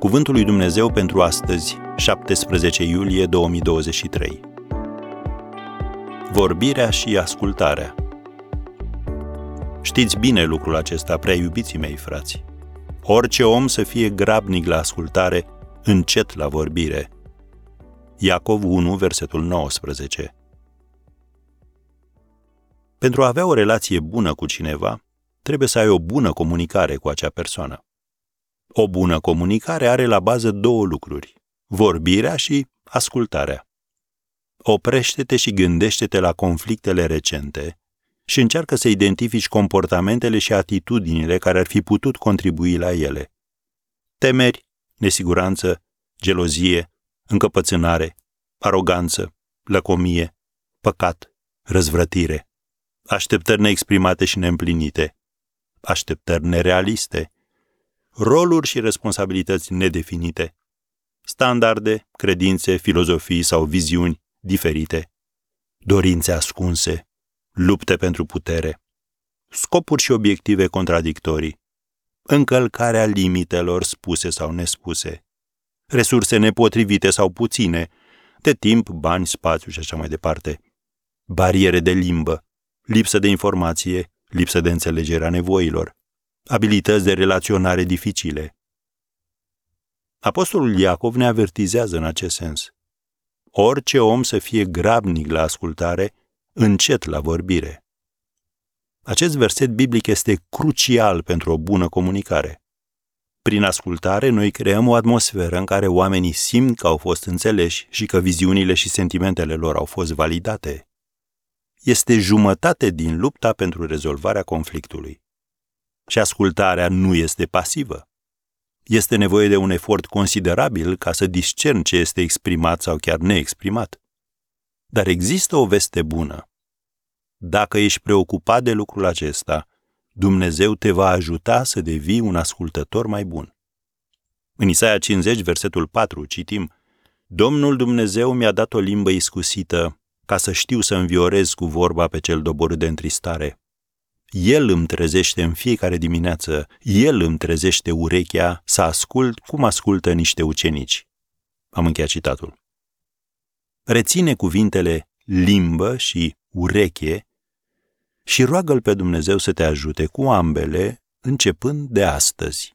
Cuvântul lui Dumnezeu pentru astăzi, 17 iulie 2023. Vorbirea și ascultarea. Știți bine lucrul acesta, prea iubiții mei, frați. Orice om să fie grabnic la ascultare, încet la vorbire. Iacov 1, versetul 19. Pentru a avea o relație bună cu cineva, trebuie să ai o bună comunicare cu acea persoană. O bună comunicare are la bază două lucruri, vorbirea și ascultarea. Oprește-te și gândește-te la conflictele recente și încearcă să identifici comportamentele și atitudinile care ar fi putut contribui la ele. Temeri, nesiguranță, gelozie, încăpățânare, aroganță, lăcomie, păcat, răzvrătire, așteptări neexprimate și neîmplinite, așteptări nerealiste, roluri și responsabilități nedefinite, standarde, credințe, filozofii sau viziuni diferite, dorințe ascunse, lupte pentru putere, scopuri și obiective contradictorii, încălcarea limitelor spuse sau nespuse, resurse nepotrivite sau puține, de timp, bani, spațiu și așa mai departe, bariere de limbă, lipsă de informație, lipsă de înțelegere a nevoilor, abilități de relaționare dificile. Apostolul Iacov ne avertizează în acest sens. Orice om să fie grabnic la ascultare, încet la vorbire. Acest verset biblic este crucial pentru o bună comunicare. Prin ascultare, noi creăm o atmosferă în care oamenii simt că au fost înțeleși și că viziunile și sentimentele lor au fost validate. Este jumătate din lupta pentru rezolvarea conflictului. Și ascultarea nu este pasivă. Este nevoie de un efort considerabil ca să discern ce este exprimat sau chiar neexprimat. Dar există o veste bună. Dacă ești preocupat de lucrul acesta, Dumnezeu te va ajuta să devii un ascultător mai bun. În Isaia 50, versetul 4, citim Domnul Dumnezeu mi-a dat o limbă iscusită ca să știu să înviorez cu vorba pe cel doborât de întristare. El îmi trezește în fiecare dimineață, El îmi trezește urechea să ascult cum ascultă niște ucenici. Am încheiat citatul. Reține cuvintele limbă și ureche și roagă-L pe Dumnezeu să te ajute cu ambele, începând de astăzi.